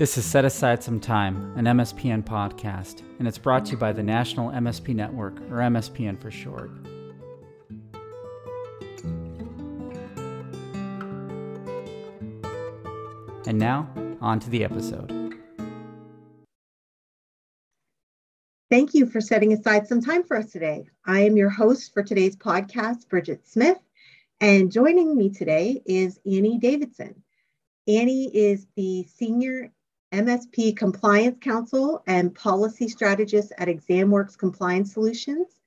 This is Set Aside Some Time, an MSPN podcast, and it's brought to you by the National MSP Network, or MSPN for short. And now, on to the episode. Thank you for setting aside some time for us today. I am your host for today's podcast, Bridget Smith, and joining me today is Annie Davidson. Annie is the Senior MSP Compliance Counsel and Policy Strategist at ExamWorks Compliance Solutions.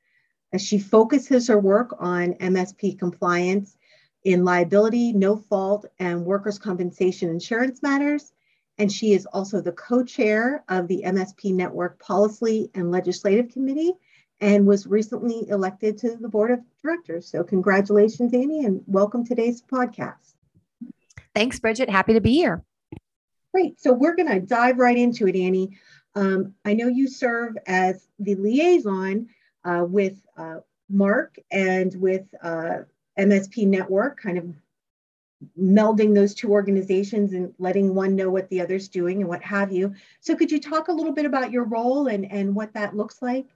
She focuses her work on MSP compliance in liability, no fault, and workers' compensation insurance matters. And she is also the co chair of the MSP Network Policy and Legislative Committee and was recently elected to the board of directors. So, congratulations, Annie, and welcome to today's podcast. Thanks, Bridget. Happy to be here. Great. So we're going to dive right into it, Annie. Um, I know you serve as the liaison uh, with uh, MARC and with uh, MSP Network, kind of melding those two organizations and letting one know what the other's doing and what have you. So could you talk a little bit about your role and, and what that looks like?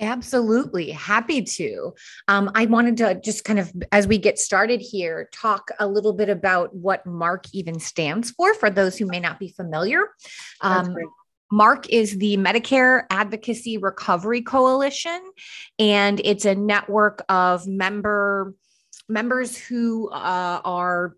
Absolutely. Happy to. Um, I wanted to just kind of, as we get started here, talk a little bit about what MARC even stands for, for those who may not be familiar. Um, MARC is the Medicare Advocacy Recovery Coalition, and it's a network of member members who uh, are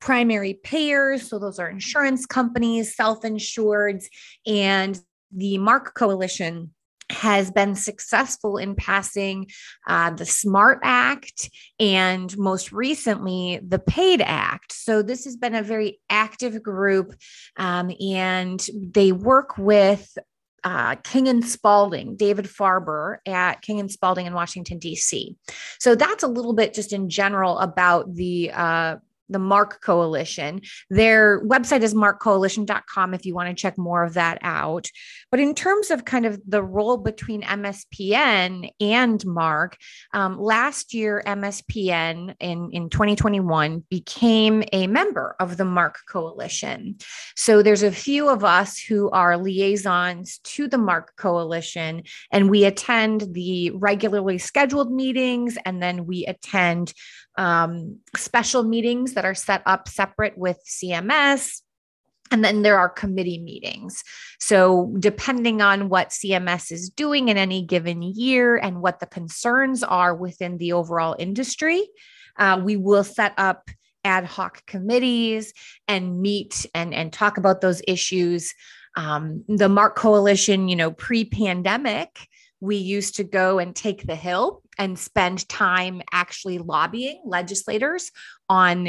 primary payers. So those are insurance companies, self-insureds, and the MARC Coalition has been successful in passing uh, the SMART Act and most recently the PAID Act. So, this has been a very active group, um, and they work with uh, King and Spalding, David Farber at King and Spalding in Washington, D.C. So that's a little bit just in general about the uh, the MARC Coalition. Their website is marccoalition.com if you want to check more of that out. But in terms of kind of the role between MSPN and MARC, um, last year, MSPN in, in 2021 became a member of the MARC Coalition. So there's a few of us who are liaisons to the MARC Coalition, and we attend the regularly scheduled meetings and then we attend um, special meetings that are set up separate with CMS. And then there are committee meetings. So, depending on what CMS is doing in any given year and what the concerns are within the overall industry, uh, we will set up ad hoc committees and meet and, and talk about those issues. Um, the MARC Coalition, you know, pre pandemic, we used to go and take the hill and spend time actually lobbying legislators on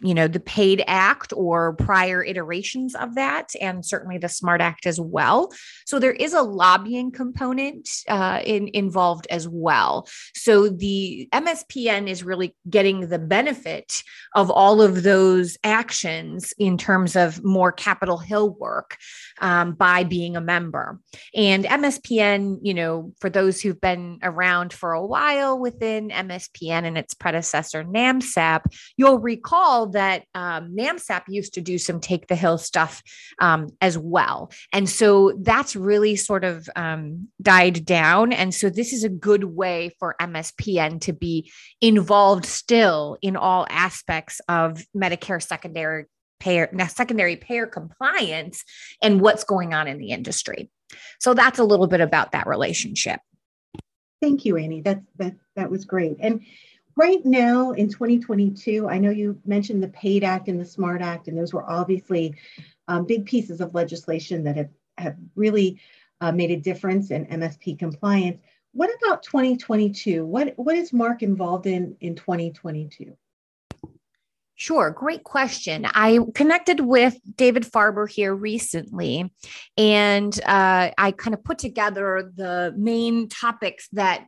you know the paid act or prior iterations of that and certainly the smart act as well. So there is a lobbying component uh, in, involved as well. So the mspn is really getting the benefit of all of those actions in terms of more capitol hill work um, by being a member. And mspn you know for those who've been around for a while within mspn and its predecessor namsap you'll recall that um, NAMSAP used to do some take the hill stuff um, as well. And so that's really sort of um, died down. And so this is a good way for MSPN to be involved still in all aspects of Medicare secondary payer secondary payer compliance and what's going on in the industry. So that's a little bit about that relationship. Thank you, Annie. That that that was great. And right now in 2022, I know you mentioned the PAID Act and the SMART Act, and those were obviously um, big pieces of legislation that have, have really uh, made a difference in MSP compliance. What about 2022? What, what is MARC involved in in 2022? Sure, great question. I connected with David Farber here recently, and uh, I kind of put together the main topics that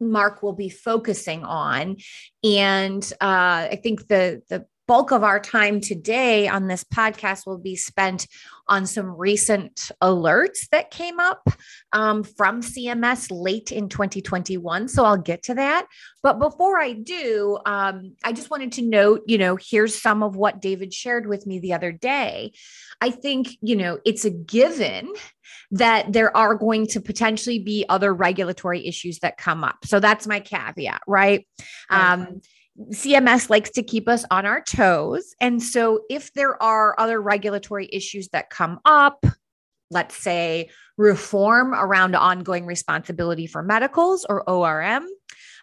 MARC will be focusing on. And uh, I think the, the bulk of our time today on this podcast will be spent on some recent alerts that came up um, from CMS late in 2021. So I'll get to that. But before I do, um, I just wanted to note, you know, here's some of what David shared with me the other day. I think, you know, it's a given that there are going to potentially be other regulatory issues that come up. So that's my caveat, right? Um, CMS likes to keep us on our toes. And so if there are other regulatory issues that come up, let's say reform around ongoing responsibility for medicals or ORM,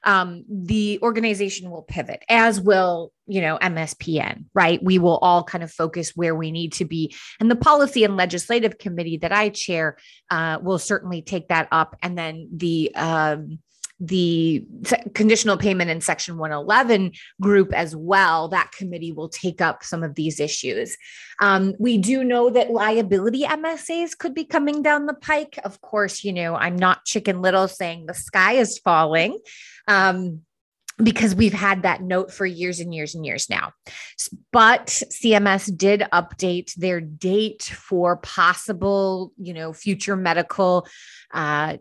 um, the organization will pivot, as will, you know, MSPN, right? We will all kind of focus where we need to be. And the policy and legislative committee that I chair uh, will certainly take that up. And then the, um, the conditional payment in section 111 group as well that committee will take up some of these issues um, we do know that liability msas could be coming down the pike of course you know i'm not chicken little saying the sky is falling um, because we've had that note for years and years and years now. But CMS did update their date for possible, you know, future medical uh,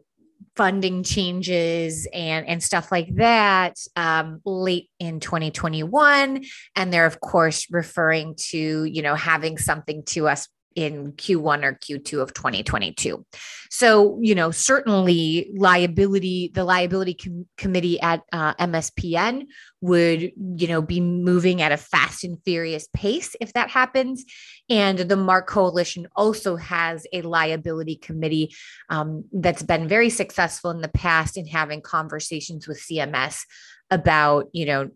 funding changes and and stuff like that um, late in 2021 and they're of course referring to you know having something to us in Q1 or Q2 of 2022. So, you know, certainly liability, the liability com- committee at uh, MSPN would, you know, be moving at a fast and furious pace if that happens. And the MARC Coalition also has a liability committee um, that's been very successful in the past in having conversations with CMS about, you know,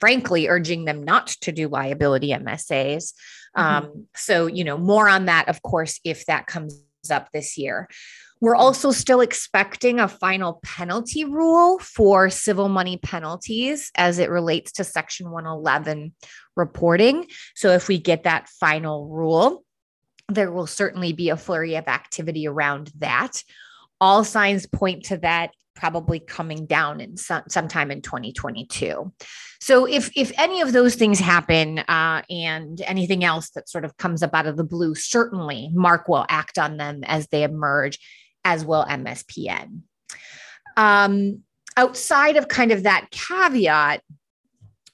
frankly urging them not to do liability MSAs. Mm-hmm. Um, so, you know, more on that, of course, if that comes up this year. We're mm-hmm. also still expecting a final penalty rule for civil money penalties as it relates to Section 111 reporting. So, if we get that final rule, there will certainly be a flurry of activity around that. All signs point to that probably coming down in some, sometime in 2022. So if if any of those things happen uh, and anything else that sort of comes up out of the blue, certainly MARC will act on them as they emerge, as will MSPN. Um, outside of kind of that caveat,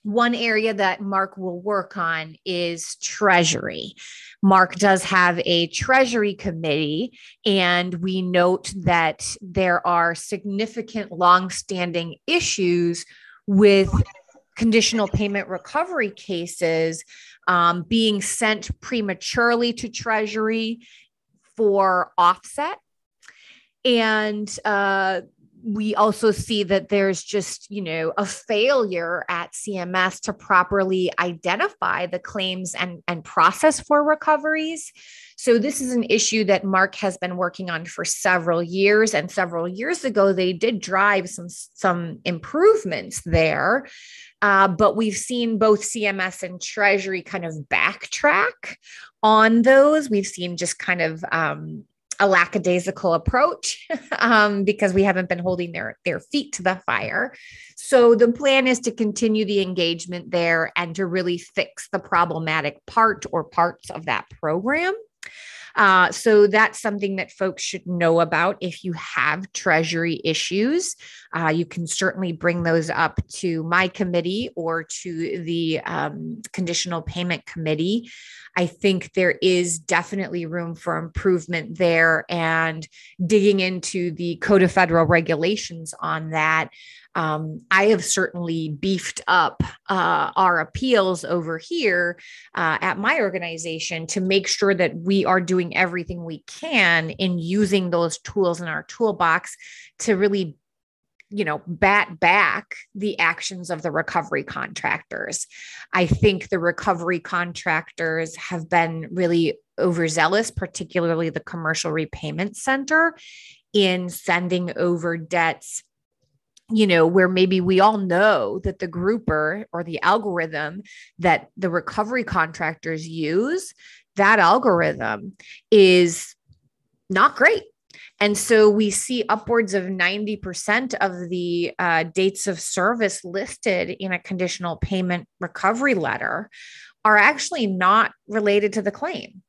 one area that MARC will work on is Treasury. MARC does have a Treasury committee, and we note that there are significant longstanding issues with conditional payment recovery cases um, being sent prematurely to Treasury for offset. And uh, we also see that there's just, you know, a failure at CMS to properly identify the claims and, and process for recoveries. So this is an issue that MARC has been working on for several years. And several years ago, they did drive some, some improvements there. Uh, but we've seen both CMS and Treasury kind of backtrack on those. We've seen just kind of um, a lackadaisical approach um, because we haven't been holding their their feet to the fire. So the plan is to continue the engagement there and to really fix the problematic part or parts of that program. Uh, so that's something that folks should know about. If you have treasury issues, uh, you can certainly bring those up to my committee or to the um, conditional payment committee. I think there is definitely room for improvement there and digging into the Code of Federal Regulations on that. Um, I have certainly beefed up uh, our appeals over here uh, at my organization to make sure that we are doing everything we can in using those tools in our toolbox to really you know bat back the actions of the recovery contractors. I think the recovery contractors have been really overzealous particularly the commercial repayment center in sending over debts you know, where maybe we all know that the grouper or the algorithm that the recovery contractors use, that algorithm is not great And so we see upwards of 90% of the uh, dates of service listed in a conditional payment recovery letter are actually not related to the claim.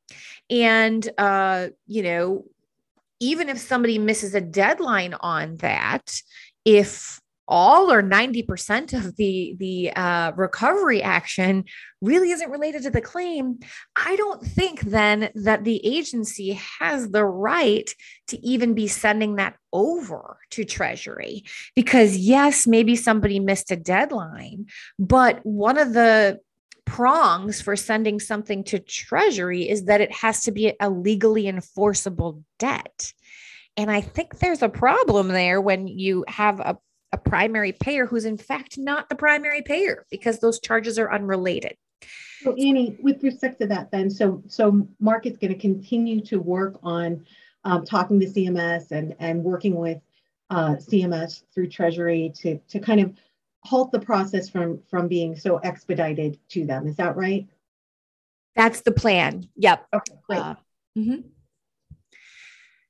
And, uh, you know, even if somebody misses a deadline on that, if all or 90% of the the uh, recovery action really isn't related to the claim i don't think then that the agency has the right to even be sending that over to treasury. Because yes maybe somebody missed a deadline but one of the prongs for sending something to treasury is that it has to be a legally enforceable debt and I think there's a problem there when you have a a primary payer who's in fact not the primary payer because those charges are unrelated. So Annie, with respect to that, then, so so MARC is going to continue to work on um, talking to CMS and and working with uh, CMS through Treasury to to kind of halt the process from from being so expedited to them. Is that right? That's the plan. Yep. Okay. Great. Uh, mm-hmm.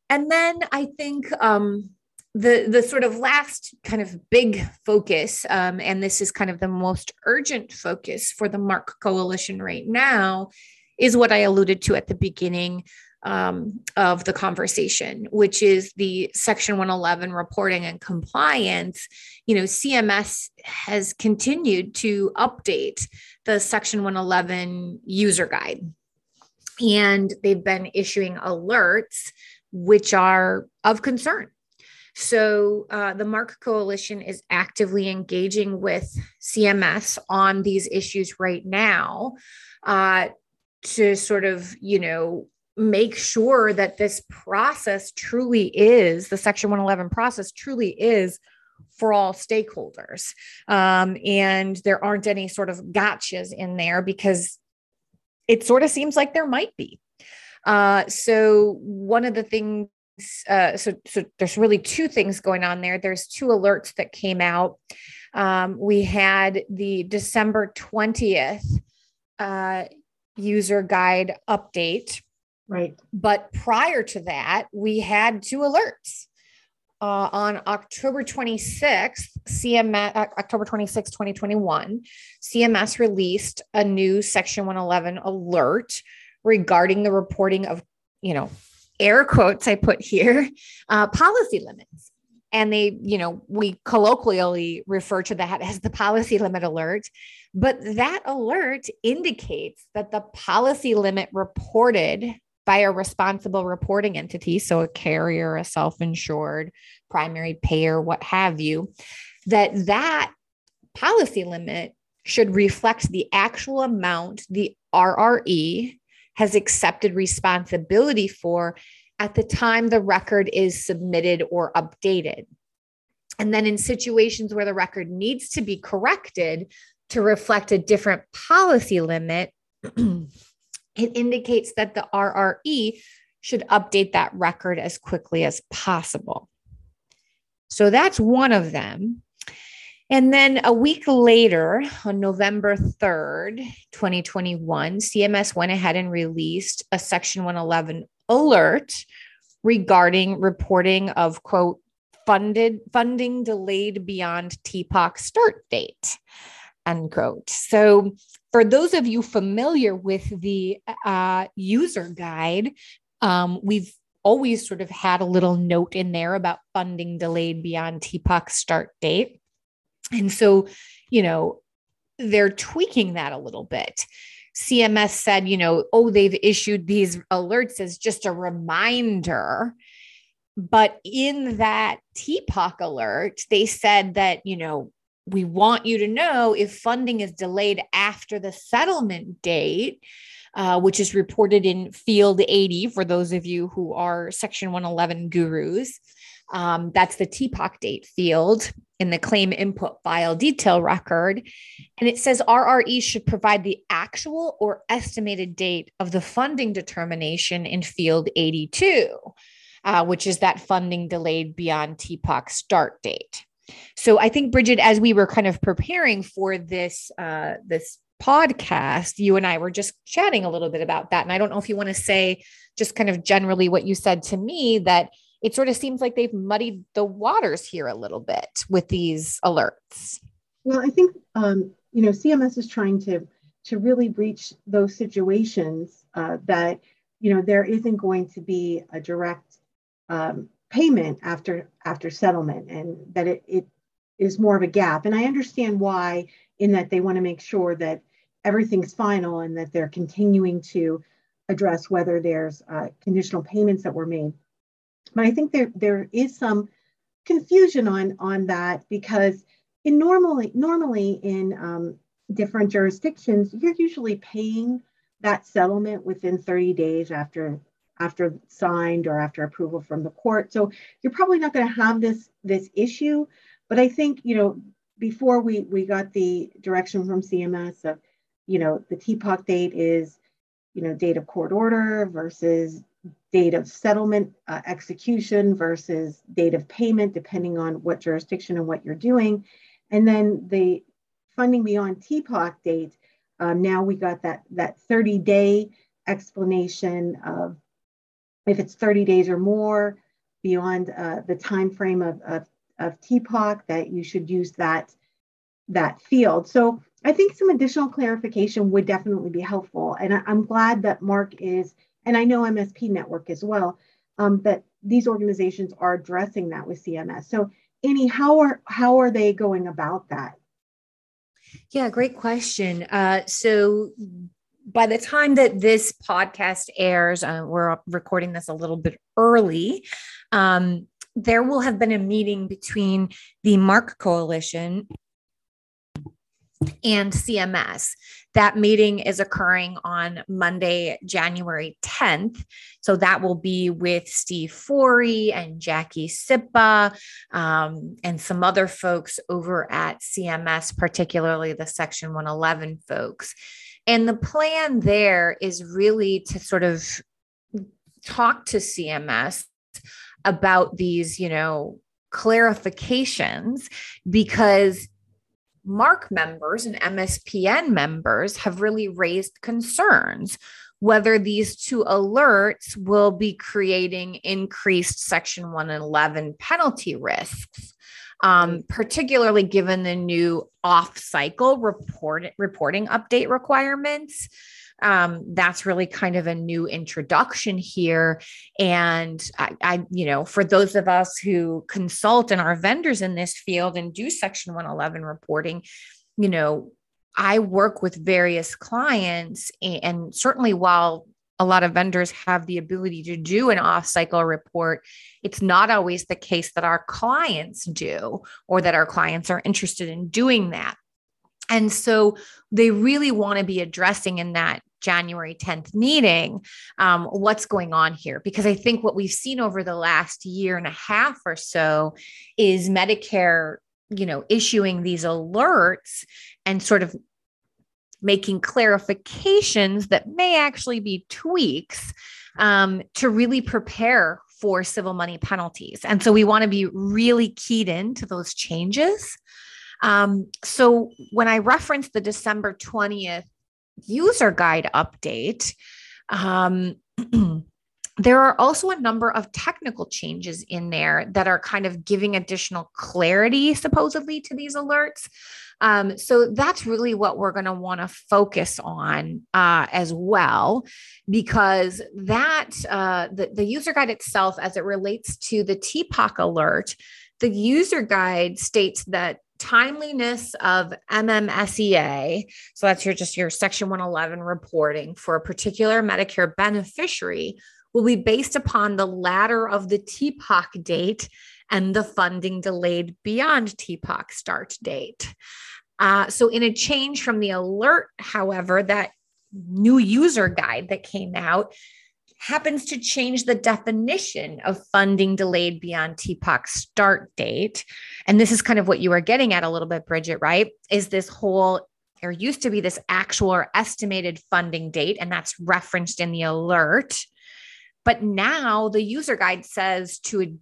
And then I think um, the the sort of last kind of big focus um, and this is kind of the most urgent focus for the MARC coalition right now is what i alluded to at the beginning um, of the conversation which is the section 111 reporting and compliance. You know cms has continued to update the section 111 user guide. And they've been issuing alerts which are of concern so uh, the MARC Coalition is actively engaging with CMS on these issues right now uh, to sort of, you know, make sure that this process truly is the Section 111 process truly is for all stakeholders. Um, and there aren't any sort of gotchas in there because it sort of seems like there might be. Uh, so, one of the things uh, so so there's really two things going on there. There's two alerts that came out. Um, we had the December 20th uh, user guide update. Right. But prior to that, we had two alerts. Uh, on October 26th, CMS, uh, October 26, 2021, CMS released a new Section 111 alert regarding the reporting of, you know, air quotes I put here, uh, policy limits. And they, you know, we colloquially refer to that as the policy limit alert. But that alert indicates that the policy limit reported by a responsible reporting entity, so a carrier, a self insured, primary payer, what have you, that that policy limit should reflect the actual amount the RRE has accepted responsibility for at the time the record is submitted or updated. And then in situations where the record needs to be corrected to reflect a different policy limit, it indicates that the RRE should update that record as quickly as possible. So that's one of them. And then a week later, on November 3rd, 2021, CMS went ahead and released a Section 111 alert regarding reporting of, quote, funded funding delayed beyond TPOC start date, unquote. So, for those of you familiar with the uh, user guide, um, we've always sort of had a little note in there about funding delayed beyond TPOC start date. And so, you know, they're tweaking that a little bit. CMS said, you know, oh, they've issued these alerts as just a reminder. But in that TPOC alert, they said that, you know, we want you to know if funding is delayed after the settlement date, uh, which is reported in Field 80 for those of you who are Section 111 gurus. Um, that's the TPOC date field in the claim input file detail record. And it says RRE should provide the actual or estimated date of the funding determination in field 82, uh, which is that funding delayed beyond TPOC start date. So I think Bridget, as we were kind of preparing for this uh, this podcast, you and I were just chatting a little bit about that. And I don't know if you want to say just kind of generally what you said to me that it sort of seems like they've muddied the waters here a little bit with these alerts. Well, I think um, you know CMS is trying to to really reach those situations uh, that you know there isn't going to be a direct um, payment after after settlement, and that it, it is more of a gap. And I understand why, in that they want to make sure that everything's final and that they're continuing to address whether there's uh, conditional payments that were made. But I think there there is some confusion on on that because in normally normally in um, different jurisdictions, you're usually paying that settlement within 30 days after after signed or after approval from the court. So you're probably not going to have this this issue. But I think you know before we we got the direction from CMS of you know the TPOC date is you know date of court order versus date of settlement uh, execution versus date of payment, depending on what jurisdiction and what you're doing. And then the funding beyond TPOC date, um, now we got that, that 30 day explanation of if it's 30 days or more beyond uh, the time frame of, of, of TPOC, that you should use that, that field. So I think some additional clarification would definitely be helpful. And I, am glad that MARC is and I know MSP Network as well, um, that these organizations are addressing that with CMS. So, Annie, how are how are they going about that? Yeah, great question. Uh, so, by the time that this podcast airs, uh, we're recording this a little bit early. Um, there will have been a meeting between the MARC Coalition and CMS. That meeting is occurring on Monday, January 10th. So that will be with Steve Forry and Jackie Cipa um, and some other folks over at CMS, particularly the Section 111 folks. And the plan there is really to sort of talk to CMS about these, you know, clarifications because MARC members and MSPN members have really raised concerns whether these two alerts will be creating increased Section 111 penalty risks, um, particularly given the new off cycle report, reporting update requirements um, that's really kind of a new introduction here. And I, I, you know, for those of us who consult and are vendors in this field and do Section 111 reporting, you know, I work with various clients, and certainly while a lot of vendors have the ability to do an off cycle report. It's not always the case that our clients do or that our clients are interested in doing that. And so they really want to be addressing in that January 10th meeting um, what's going on here. Because I think what we've seen over the last year and a half or so is Medicare, you know, issuing these alerts and sort of making clarifications that may actually be tweaks um, to really prepare for civil money penalties. And so we want to be really keyed into those changes. Um, so when I referenced the December 20th user guide update, um, there are also a number of technical changes in there that are kind of giving additional clarity, supposedly, to these alerts. Um, so that's really what we're going to want to focus on uh, as well, because that uh, the, the user guide itself, as it relates to the TPOC alert, the user guide states that timeliness of MMSEA, so that's your just your section 111 reporting for a particular Medicare beneficiary will be based upon the latter of the TPOC date and the funding delayed beyond TPOC start date. Uh, so, in a change from the alert, however, that new user guide that came out happens to change the definition of funding delayed beyond TPOC start date. And this is kind of what you were getting at a little bit, Bridget, right? Is this whole there used to be this actual or estimated funding date, and that's referenced in the alert. But now the user guide says to,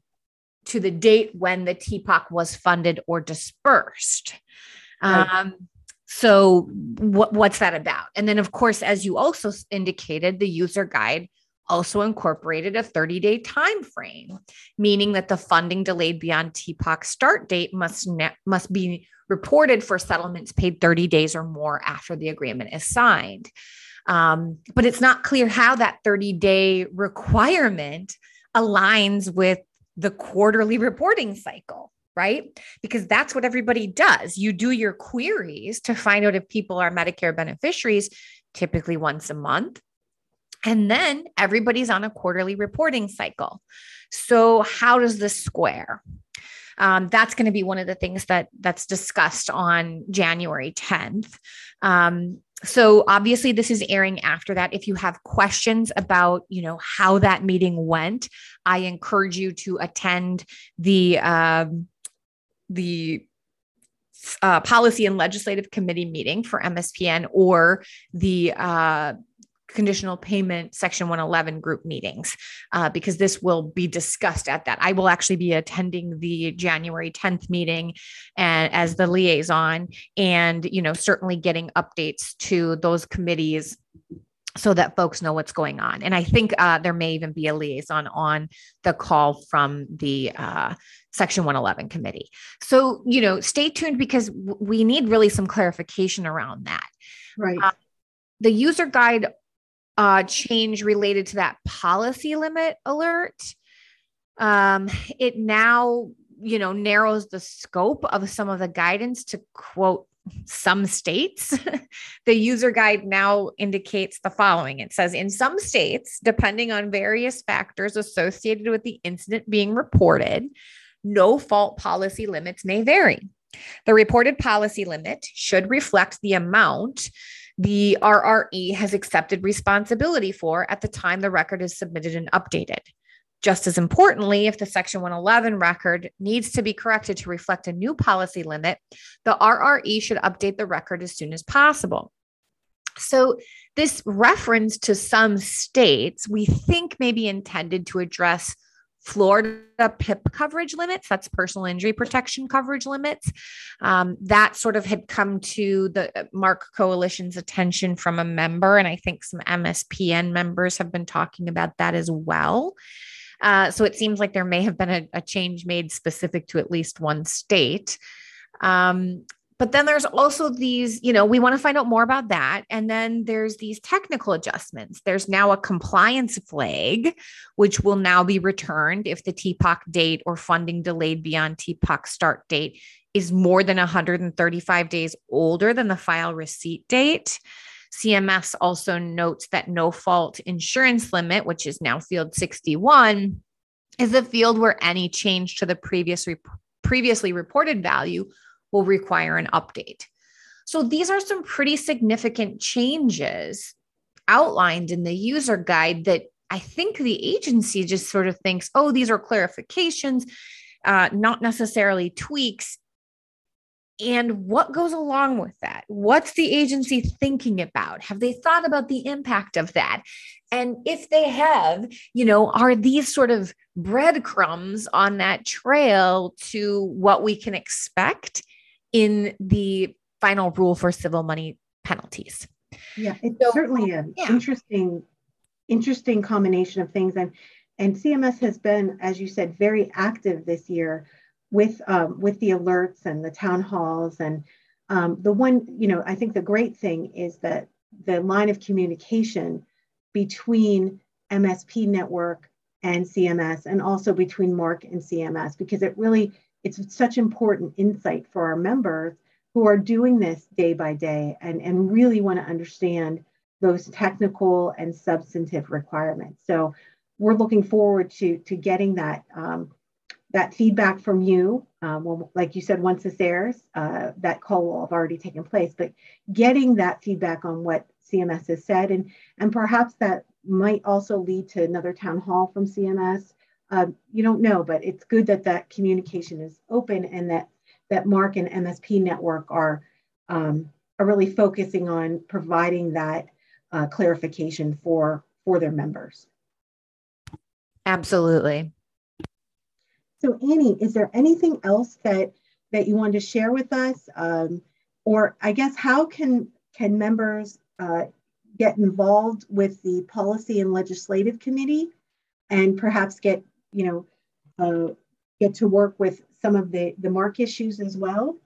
to the date when the TPOC was funded or dispersed. Right. Um, so what, what's that about? And then, of course, as you also indicated, the user guide also incorporated a 30-day time frame, meaning that the funding delayed beyond TPOC start date must ne- must be reported for settlements paid 30 days or more after the agreement is signed. Um, but it's not clear how that 30 day requirement aligns with the quarterly reporting cycle, right? Because that's what everybody does. You do your queries to find out if people are Medicare beneficiaries, typically once a month. And then everybody's on a quarterly reporting cycle. So, how does this square? Um, that's going to be one of the things that that's discussed on January 10th. Um, so obviously this is airing after that if you have questions about you know how that meeting went i encourage you to attend the um, the uh, policy and legislative committee meeting for mspn or the uh, conditional payment section 111 group meetings uh, because this will be discussed at that. I will actually be attending the january 10th meeting and as the liaison and you know certainly getting updates to those committees so that folks know what's going on. And i think uh, there may even be a liaison on the call from the uh, section 111 committee. So you know stay tuned because we need really some clarification around that. Right. Uh, the user guide uh, change related to that policy limit alert. Um, it now, you know, narrows the scope of some of the guidance to quote some states. the user guide now indicates the following it says, in some states, depending on various factors associated with the incident being reported, no fault policy limits may vary. The reported policy limit should reflect the amount the RRE has accepted responsibility for at the time the record is submitted and updated. Just as importantly, if the Section 111 record needs to be corrected to reflect a new policy limit, the RRE should update the record as soon as possible. So, this reference to some states we think may be intended to address Florida PIP coverage limits, that's personal injury protection coverage limits. Um, that sort of had come to the uh, MARC Coalition's attention from a member, and I think some MSPN members have been talking about that as well. Uh, so it seems like there may have been a, a, change made specific to at least one state. Um, but then there's also these, you know, we want to find out more about that. And then there's these technical adjustments. There's now a compliance flag, which will now be returned if the TPOC date or funding delayed beyond TPOC start date is more than 135 days older than the file receipt date. CMS also notes that no fault insurance limit, which is now field 61, is a field where any change to the previous previously reported value will require an update. So these are some pretty significant changes outlined in the user guide that I think the agency just sort of thinks, oh, these are clarifications, uh, not necessarily tweaks. And what goes along with that? What's the agency thinking about? Have they thought about the impact of that? And if they have, you know, are these sort of breadcrumbs on that trail to what we can expect in the final rule for civil money penalties. Yeah, it's so, certainly an yeah. interesting, interesting combination of things. And and CMS has been, as you said, very active this year with um, with the alerts and the town halls. And um, the one, you know, I think the great thing is that the line of communication between MSP network and CMS, and also between MARC and CMS, because it really it's such important insight for our members who are doing this day by day and, and really want to understand those technical and substantive requirements. So we're looking forward to, to getting that, um, that feedback from you. Um, well, like you said, once this airs, uh, that call will have already taken place, but getting that feedback on what CMS has said, and, and perhaps that might also lead to another town hall from CMS um, you don't know, but it's good that that communication is open and that that MARC and MSP network are um, are really focusing on providing that uh, clarification for for their members. Absolutely. So Annie, is there anything else that that you wanted to share with us, um, or I guess how can can members uh, get involved with the policy and legislative committee and perhaps get, you know, uh, get to work with some of the, the MARC issues as well?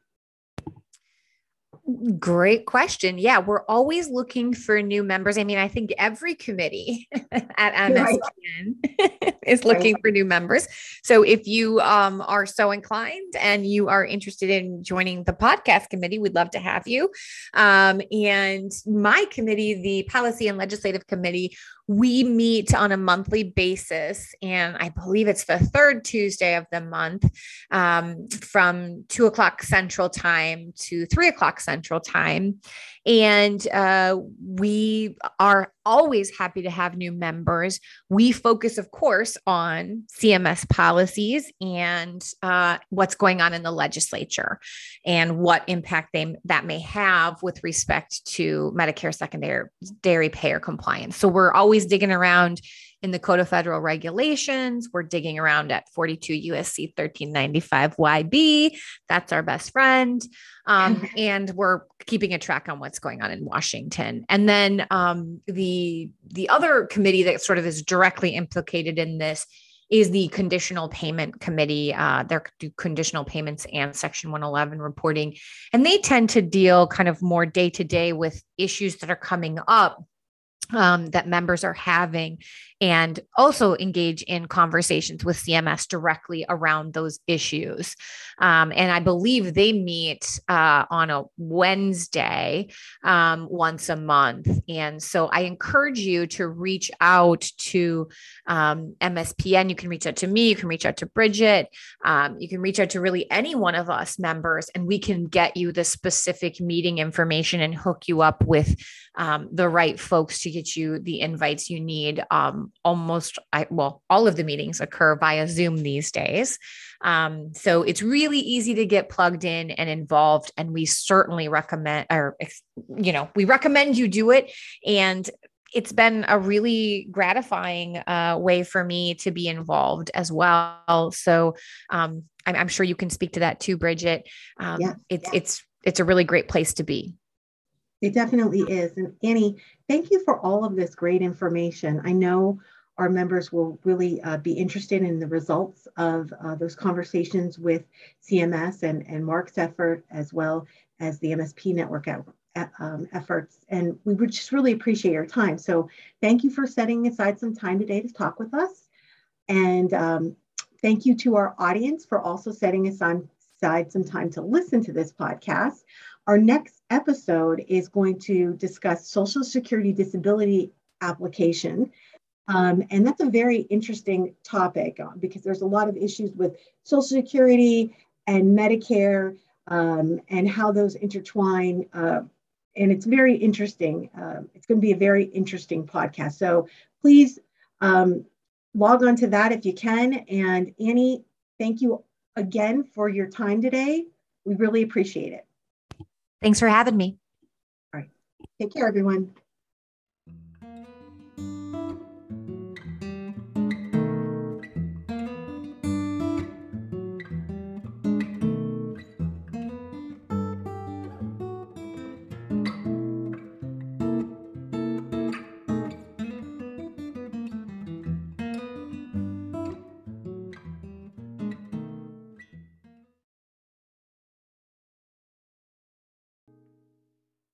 Great question. Yeah, we're always looking for new members. I mean, I think every committee at MSPN right. is looking right. for new members. So if you um, are so inclined and you are interested in joining the podcast committee, we'd love to have you. Um, and my committee, the Policy and Legislative Committee, we meet on a monthly basis, and I believe it's the third Tuesday of the month um, from two o'clock Central Time to three o'clock Central Time. And uh, we are always happy to have new members. We focus, of course, on CMS policies and uh, what's going on in the legislature and what impact they, that may have with respect to Medicare secondary dairy payer compliance. So we're always digging around in the Code of Federal Regulations. We're digging around at 42 USC 1395 YB. That's our best friend. Um, and we're keeping a track on what's going on in Washington. And then um, the the other committee that sort of is directly implicated in this is the conditional payment committee. Uh, they do conditional payments and Section 111 reporting, and they tend to deal kind of more day to day with issues that are coming up um, that members are having and also engage in conversations with CMS directly around those issues. Um, and I believe they meet uh, on a Wednesday um, once a month. And so I encourage you to reach out to um, MSPN. You can reach out to me, you can reach out to Bridget, um, you can reach out to really any one of us members, and we can get you the specific meeting information and hook you up with um, the right folks to get you the invites you need. Um, almost, I, well, all of the meetings occur via Zoom these days. Um, so it's really easy to get plugged in and involved. And we certainly recommend, or, you know, we recommend you do it. And it's been a really gratifying uh, way for me to be involved as well. So um, I'm, I'm, sure you can speak to that too, Bridget. Um, yeah, it's yeah. it's it's a really great place to be. It definitely is. And Annie, thank you for all of this great information. I know our members will really uh, be interested in the results of uh, those conversations with CMS and, and MARC's effort, as well as the MSP network at, um, efforts. And we would just really appreciate your time. So thank you for setting aside some time today to talk with us. And um, thank you to our audience for also setting aside some time to listen to this podcast. Our next episode is going to discuss Social Security disability application. Um, and that's a very interesting topic uh, because there's a lot of issues with Social Security and Medicare um, and how those intertwine. Uh, and it's very interesting. Uh, it's going to be a very interesting podcast. So please um, log on to that if you can. And Annie, thank you again for your time today. We really appreciate it. Thanks for having me. All right. Take care, everyone.